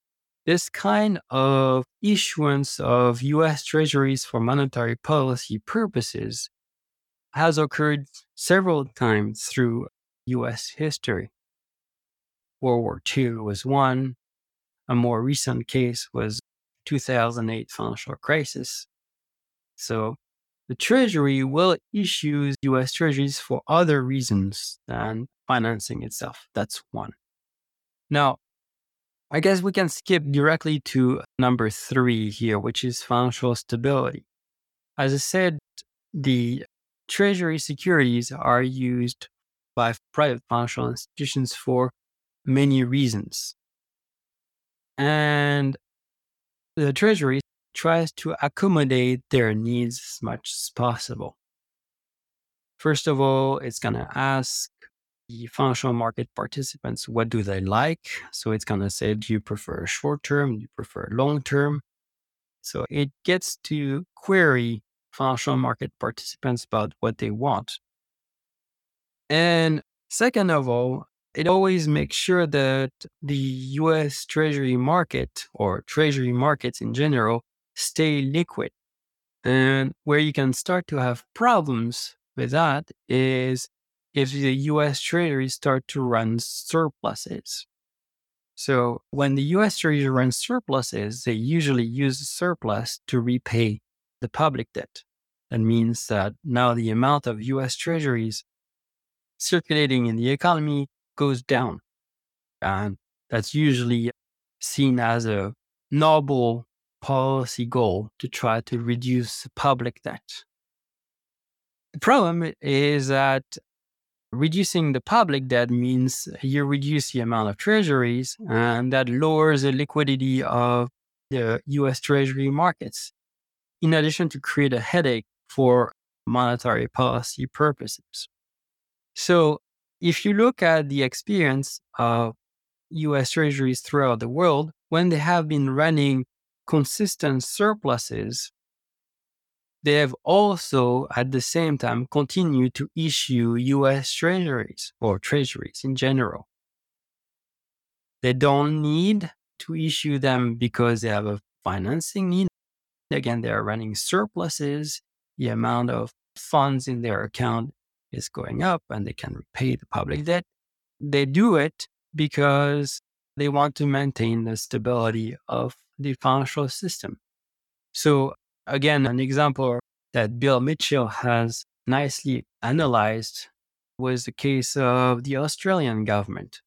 [SPEAKER 1] this kind of issuance of US treasuries for monetary policy purposes has occurred several times through US history. World War II was one. A more recent case was 2008 financial crisis. So the Treasury will issue US treasuries for other reasons than financing itself. That's one. Now, I guess we can skip directly to number three here, which is financial stability. As I said, the treasury securities are used by private financial institutions for many reasons. And the treasury tries to accommodate their needs as much as possible. First of all, it's going to ask the financial market participants what do they like so it's going to say do you prefer short term do you prefer long term so it gets to query financial market participants about what they want and second of all it always makes sure that the US treasury market or treasury markets in general stay liquid and where you can start to have problems with that is if the US Treasury start to run surpluses. So when the US Treasury runs surpluses, they usually use the surplus to repay the public debt. That means that now the amount of US Treasuries circulating in the economy goes down. And that's usually seen as a noble policy goal to try to reduce public debt. The problem is that reducing the public debt means you reduce the amount of treasuries, and that lowers the liquidity of the US treasury markets, in addition to create a headache for monetary policy purposes. So, if you look at the experience of US treasuries throughout the world, when they have been running consistent surpluses they have also, at the same time, continued to issue US treasuries or treasuries in general. They don't need to issue them because they have a financing need. Again, they are running surpluses. The amount of funds in their account is going up and they can repay the public debt. They do it because they want to maintain the stability of the financial system. So again, an example that Bill Mitchell has nicely analyzed was the case of the Australian government,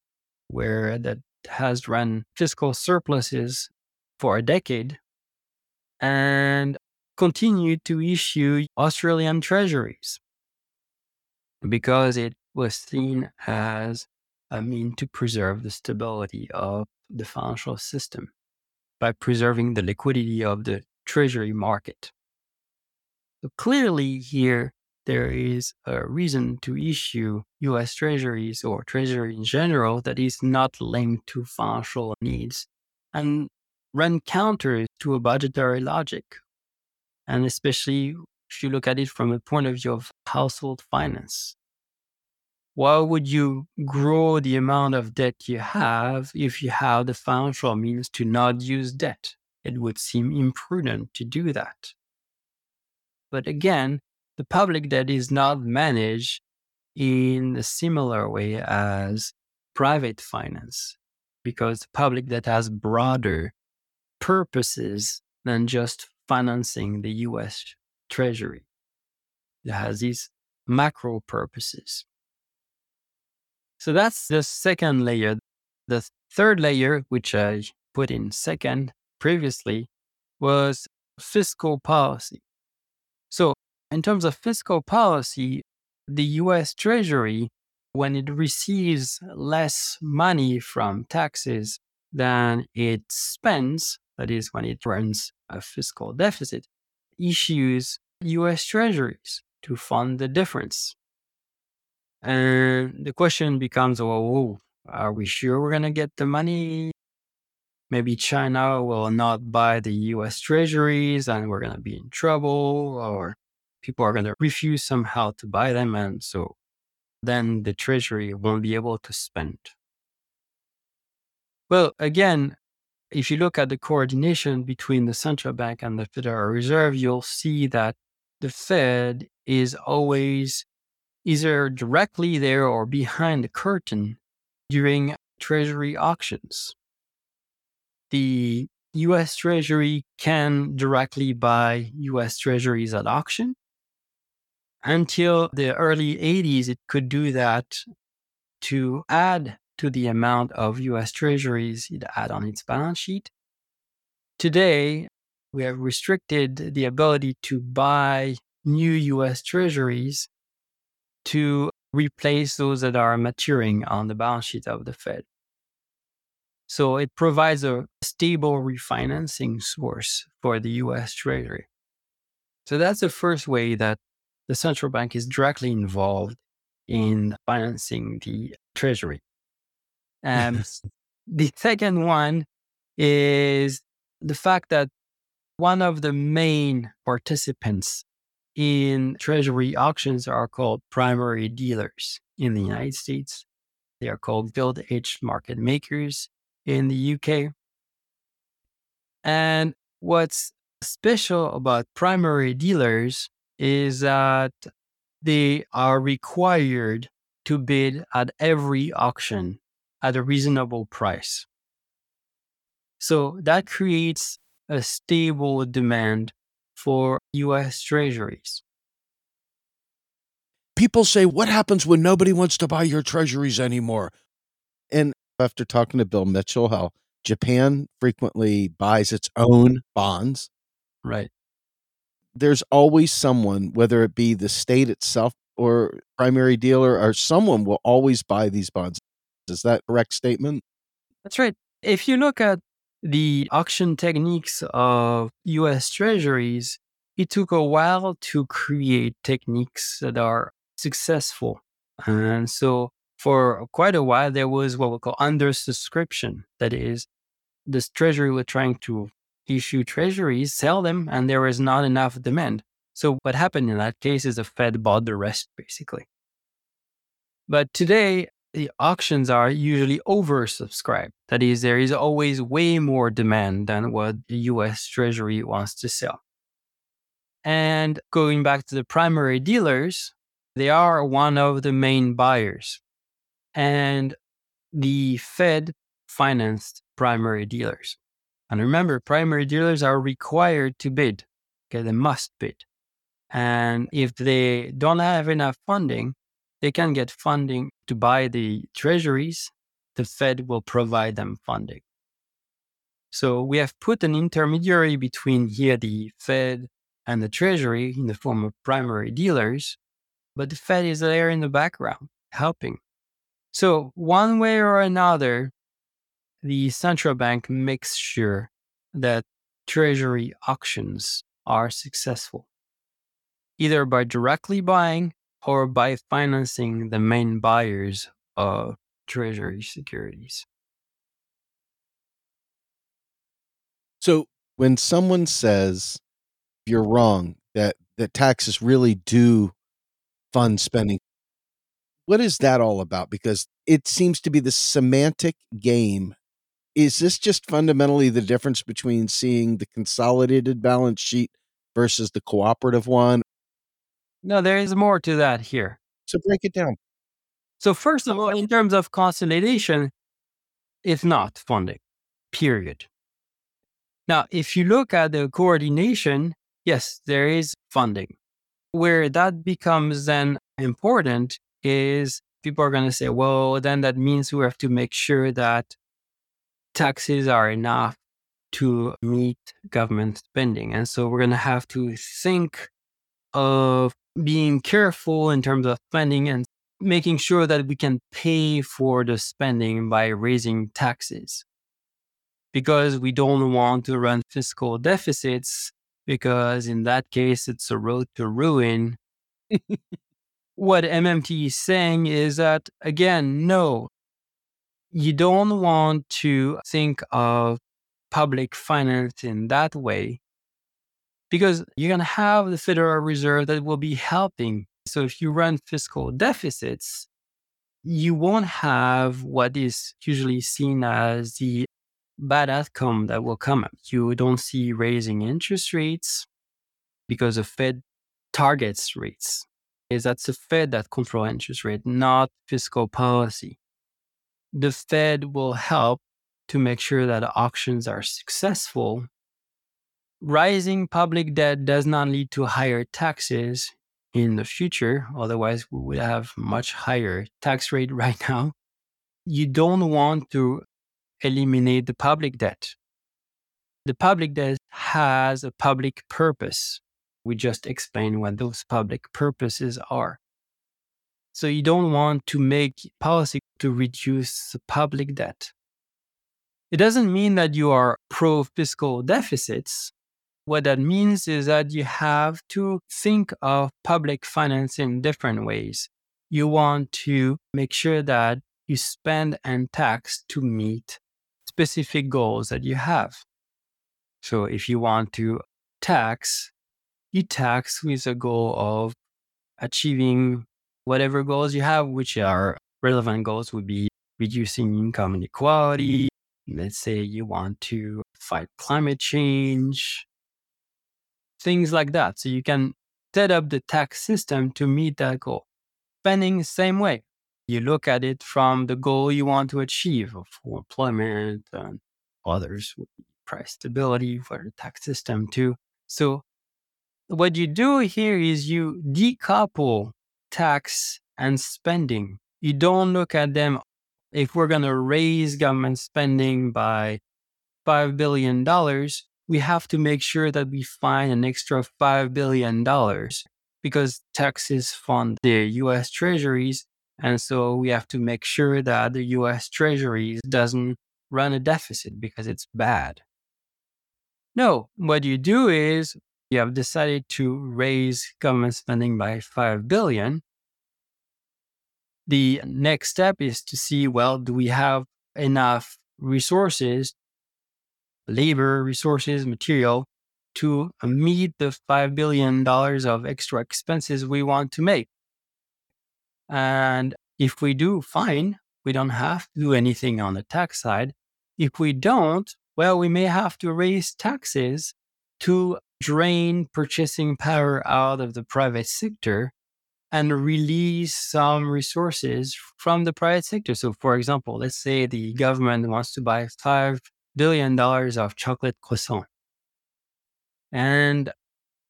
[SPEAKER 1] where that has run fiscal surpluses for a decade and continued to issue Australian treasuries because it was seen as a mean to preserve the stability of the financial system by preserving the liquidity of the treasury market. So clearly here, there is a reason to issue US treasuries or treasury in general that is not linked to financial needs and run counter to a budgetary logic. And especially if you look at it from a point of view of household finance. Why would you grow the amount of debt you have if you have the financial means to not use debt? It would seem imprudent to do that. But again, the public debt is not managed in a similar way as private finance because the public debt has broader purposes than just financing the US Treasury. It has these macro purposes. So that's the second layer. The third layer, which I put in second previously, was fiscal policy. So in terms of fiscal policy, the US Treasury, when it receives less money from taxes than it spends, that is, when it runs a fiscal deficit, issues US Treasuries to fund the difference. And the question becomes well, are we sure we're going to get the money? Maybe China will not buy the US Treasuries and we're going to be in trouble, or people are going to refuse somehow to buy them. And so then the treasury won't be able to spend. Well, again, if you look at the coordination between the central bank and the Federal Reserve, you'll see that the Fed is always either directly there or behind the curtain during treasury auctions. The US Treasury can directly buy US Treasuries at auction, until the early 80s, it could do that to add to the amount of US treasuries it had on its balance sheet. Today, we have restricted the ability to buy new US treasuries to replace those that are maturing on the balance sheet of the Fed. So it provides a stable refinancing source for the US Treasury. So that's the first way that the central bank is directly involved in financing the treasury. Um, the second one is the fact that one of the main participants in treasury auctions are called primary dealers in the United States. They are called gilt edged market makers in the UK. And what's special about primary dealers is that they are required to bid at every auction at a reasonable price. So that creates a stable demand for US treasuries.
[SPEAKER 4] People say, What happens when nobody wants to buy your treasuries anymore? And after talking to Bill Mitchell, how Japan frequently buys its own bonds.
[SPEAKER 1] Right
[SPEAKER 4] there's always someone, whether it be the state itself or primary dealer, or someone will always buy these bonds. Is that correct statement?
[SPEAKER 1] That's right. If you look at the auction techniques of US treasuries, it took a while to create techniques that are successful. And so for quite a while, there was what we call undersubscription. That is, this treasury was trying to issue treasuries, sell them, and there was not enough demand. So what happened in that case is the Fed bought the rest, basically. But today, the auctions are usually oversubscribed. That is, there is always way more demand than what the US Treasury wants to sell. And going back to the primary dealers, they are one of the main buyers. And the Fed financed primary dealers. And remember, primary dealers are required to bid. Okay, they must bid. And if they don't have enough funding, they can get funding to buy the treasuries. The Fed will provide them funding. So we have put an intermediary between here, the Fed and the Treasury in the form of primary dealers, but the Fed is there in the background helping. So, one way or another, the central bank makes sure that treasury auctions are successful, either by directly buying or by financing the main buyers of treasury securities.
[SPEAKER 4] So when someone says you're wrong, that, that taxes really do fund spending, what is that all about? Because it seems to be the semantic game. Is this just fundamentally the difference between seeing the consolidated balance sheet versus the cooperative one?
[SPEAKER 1] No, there is more to that here.
[SPEAKER 4] So break it down.
[SPEAKER 1] So, first of all, in terms of consolidation, it's not funding, period. Now, if you look at the coordination, yes, there is funding. Where that becomes then important is people are going to say, well, then that means we have to make sure that taxes are enough to meet government spending. And so we're going to have to think of being careful in terms of spending and making sure that we can pay for the spending by raising taxes. Because we don't want to run fiscal deficits, because in that case, it's a road to ruin. what MMT is saying is that, again, no, you don't want to think of public finance in that way because you're going to have the Federal Reserve that will be helping. So if you run fiscal deficits, you won't have what is usually seen as the bad outcome that will come. You don't see raising interest rates because the Fed targets rates. Is that's the Fed that control interest rate, not fiscal policy. The Fed will help to make sure that auctions are successful rising public debt does not lead to higher taxes in the future. Otherwise, we would have much higher tax rate right now. You don't want to eliminate the public debt. The public debt has a public purpose. We just explained what those public purposes are. So you don't want to make policy to reduce the public debt. It doesn't mean that you are pro fiscal deficits. What that means is that you have to think of public finance in different ways. You want to make sure that you spend and tax to meet specific goals that you have. So if you want to tax, you tax with a goal of achieving whatever goals you have, which are relevant goals would be reducing income inequality. Let's say you want to fight climate change, things like that. So you can set up the tax system to meet that goal. Spending same way. You look at it from the goal you want to achieve for employment and others, price stability for the tax system too. So what you do here is you decouple tax and spending. You don't look at them if we're going to raise government spending by $5 billion, we have to make sure that we find an extra $5 billion because taxes fund the US treasuries. And so we have to make sure that the US treasuries doesn't run a deficit because it's bad. No, what you do is you have decided to raise government spending by 5 billion. The next step is to see, well, do we have enough resources labor, resources, material to uh, meet the $5 billion of extra expenses we want to make. And if we do, fine, we don't have to do anything on the tax side. If we don't, well, we may have to raise taxes to drain purchasing power out of the private sector and release some resources from the private sector. So, for example, let's say the government wants to buy five billion dollars of chocolate croissant. And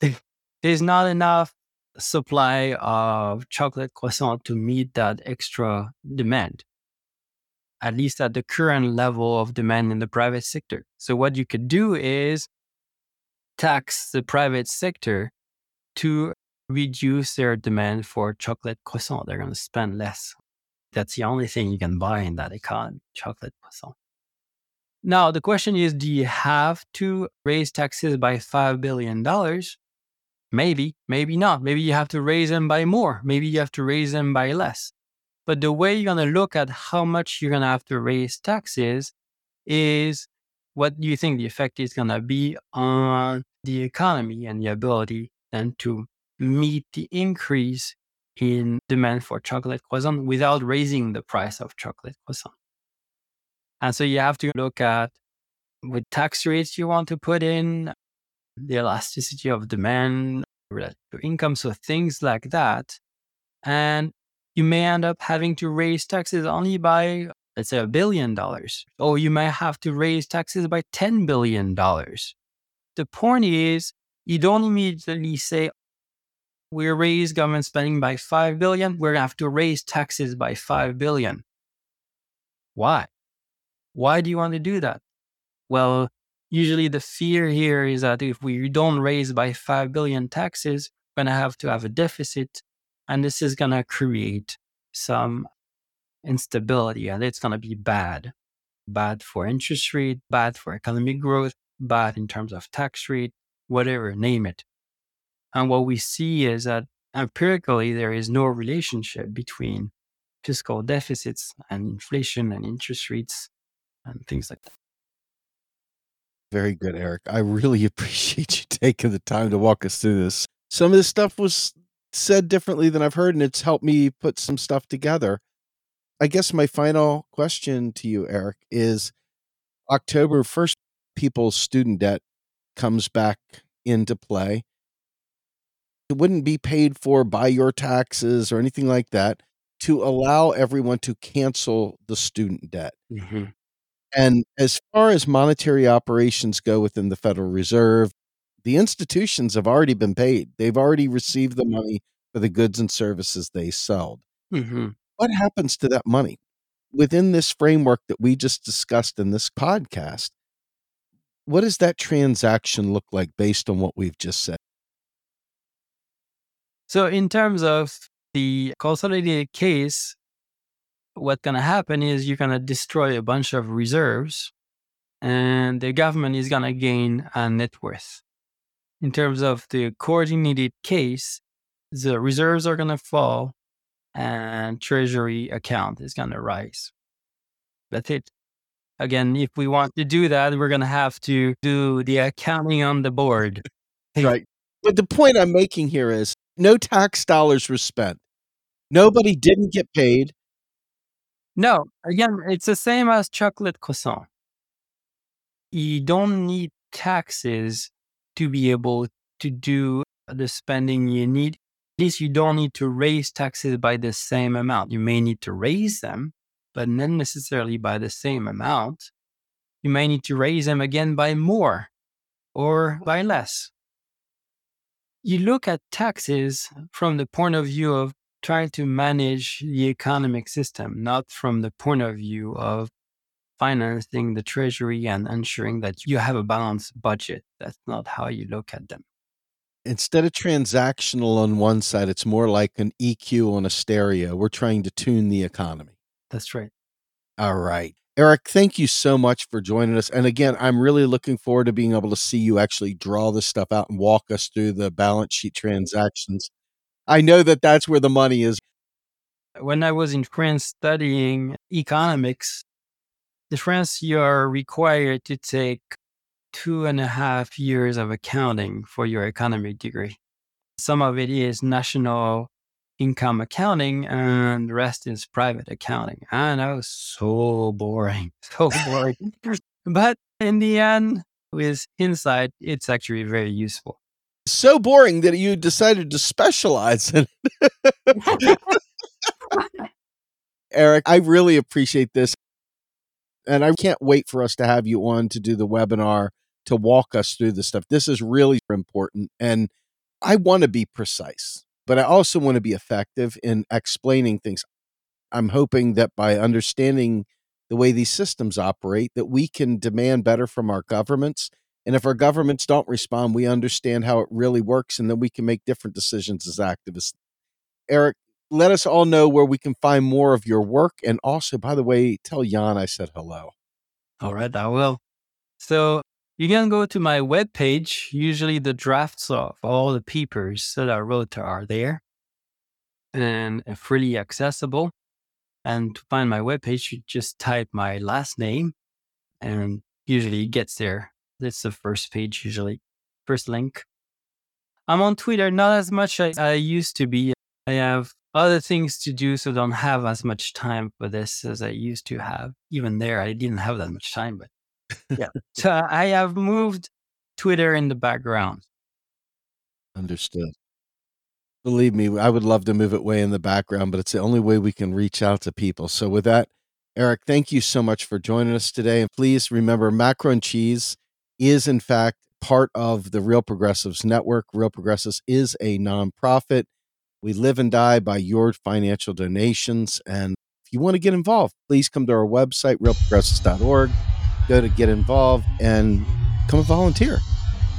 [SPEAKER 1] there's not enough supply of chocolate croissant to meet that extra demand, at least at the current level of demand in the private sector. So, what you could do is tax the private sector to reduce their demand for chocolate croissant. They're going to spend less That's the only thing you can buy in that economy, chocolate croissant. Now, the question is do you have to raise taxes by $5 billion? Maybe, maybe not. Maybe you have to raise them by more. Maybe you have to raise them by less. But the way you're going to look at how much you're going to have to raise taxes is what do you think the effect is going to be on the economy and the ability then to meet the increase in demand for chocolate croissant without raising the price of chocolate croissant. And so you have to look at what tax rates you want to put in, the elasticity of demand relative to income, so things like that. And you may end up having to raise taxes only by, let's say, a billion dollars, or you may have to raise taxes by $10 billion. The point is, you don't immediately say, we raise government spending by 5 billion, we're going to have to raise taxes by 5 billion. Why? Why do you want to do that? Well, usually the fear here is that if we don't raise by 5 billion taxes, we're going to have to have a deficit. And this is going to create some instability and it's going to be bad. Bad for interest rate, bad for economic growth, bad in terms of tax rate, whatever, name it. And what we see is that empirically, there is no relationship between fiscal deficits and inflation and interest rates and things like that.
[SPEAKER 4] Very good, Eric. I really appreciate you taking the time to walk us through this. Some of this stuff was said differently than I've heard, and it's helped me put some stuff together. I guess my final question to you, Eric, is October 1st, people's student debt comes back into play. It wouldn't be paid for by your taxes or anything like that to allow everyone to cancel the student debt.
[SPEAKER 1] Mm-hmm.
[SPEAKER 4] And as far as monetary operations go within the Federal Reserve, the institutions have already been paid. They've already received the money for the goods and services they sold.
[SPEAKER 1] Mm-hmm.
[SPEAKER 4] What happens to that money? Within this framework that we just discussed in this podcast, what does that transaction look like based on what we've just said?
[SPEAKER 1] So, in terms of the consolidated case, what's going to happen is you're going to destroy a bunch of reserves and the government is going to gain a net worth. In terms of the coordinated case, the reserves are going to fall and treasury account is going to rise. That's it. Again, if we want to do that, we're going to have to do the accounting on the board.
[SPEAKER 4] Right. But the point I'm making here is no tax dollars were spent. Nobody didn't get paid.
[SPEAKER 1] No, again, it's the same as chocolate croissant. You don't need taxes to be able to do the spending you need. At least you don't need to raise taxes by the same amount. You may need to raise them, but not necessarily by the same amount. You may need to raise them again by more or by less. You look at taxes from the point of view of trying to manage the economic system, not from the point of view of financing the treasury and ensuring that you have a balanced budget. That's not how you look at them.
[SPEAKER 4] Instead of transactional on one side, it's more like an EQ on a stereo. We're trying to tune the economy.
[SPEAKER 1] That's right.
[SPEAKER 4] All right. Eric, thank you so much for joining us. And again, I'm really looking forward to being able to see you actually draw this stuff out and walk us through the balance sheet transactions I know that that's where the money is.
[SPEAKER 1] When I was in France studying economics, in France, you're required to take two and a half years of accounting for your economic degree. Some of it is national income accounting and the rest is private accounting. And that was so boring, so boring. but in the end, with hindsight, it's actually very useful
[SPEAKER 4] so boring that you decided to specialize in it. Eric, I really appreciate this. And I can't wait for us to have you on to do the webinar to walk us through this stuff. This is really important. And I want to be precise, but I also want to be effective in explaining things. I'm hoping that by understanding the way these systems operate, that we can demand better from our governments and if our governments don't respond, we understand how it really works, and then we can make different decisions as activists. Eric, let us all know where we can find more of your work. And also, by the way, tell Jan I said hello.
[SPEAKER 1] All right, I will. So you can go to my webpage. Usually the drafts of all the papers that I wrote are there and uh, freely accessible. And to find my webpage, you just type my last name and usually it gets there. That's the first page, usually, first link. I'm on Twitter, not as much as I used to be. I have other things to do, so don't have as much time for this as I used to have. Even there, I didn't have that much time, but yeah. so I have moved Twitter in the background.
[SPEAKER 4] Understood. Believe me, I would love to move it way in the background, but it's the only way we can reach out to people. So, with that, Eric, thank you so much for joining us today. And please remember, Macro and Cheese is, in fact, part of the Real Progressives Network. Real Progressives is a nonprofit. We live and die by your financial donations. And if you want to get involved, please come to our website, realprogressives.org. Go to get involved and come volunteer.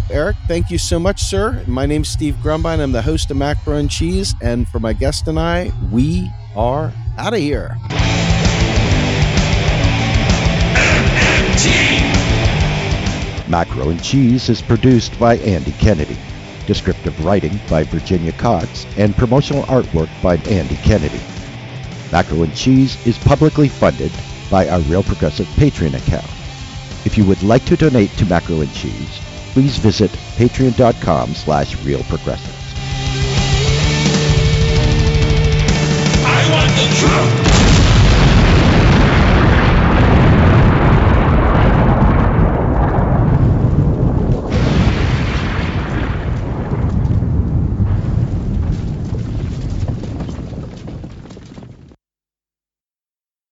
[SPEAKER 4] Eric, thank you so much, sir. My name's Steve Grumbine. I'm the host of Macro and Cheese. And for my guest and I, we are out of here.
[SPEAKER 5] Macro and Cheese is produced by Andy Kennedy. Descriptive writing by Virginia Cox and promotional artwork by Andy Kennedy. Macro and Cheese is publicly funded by our Real Progressive Patreon account. If you would like to donate to Macro and Cheese, please visit patreon.com slash realprogressives.
[SPEAKER 6] I want the truth.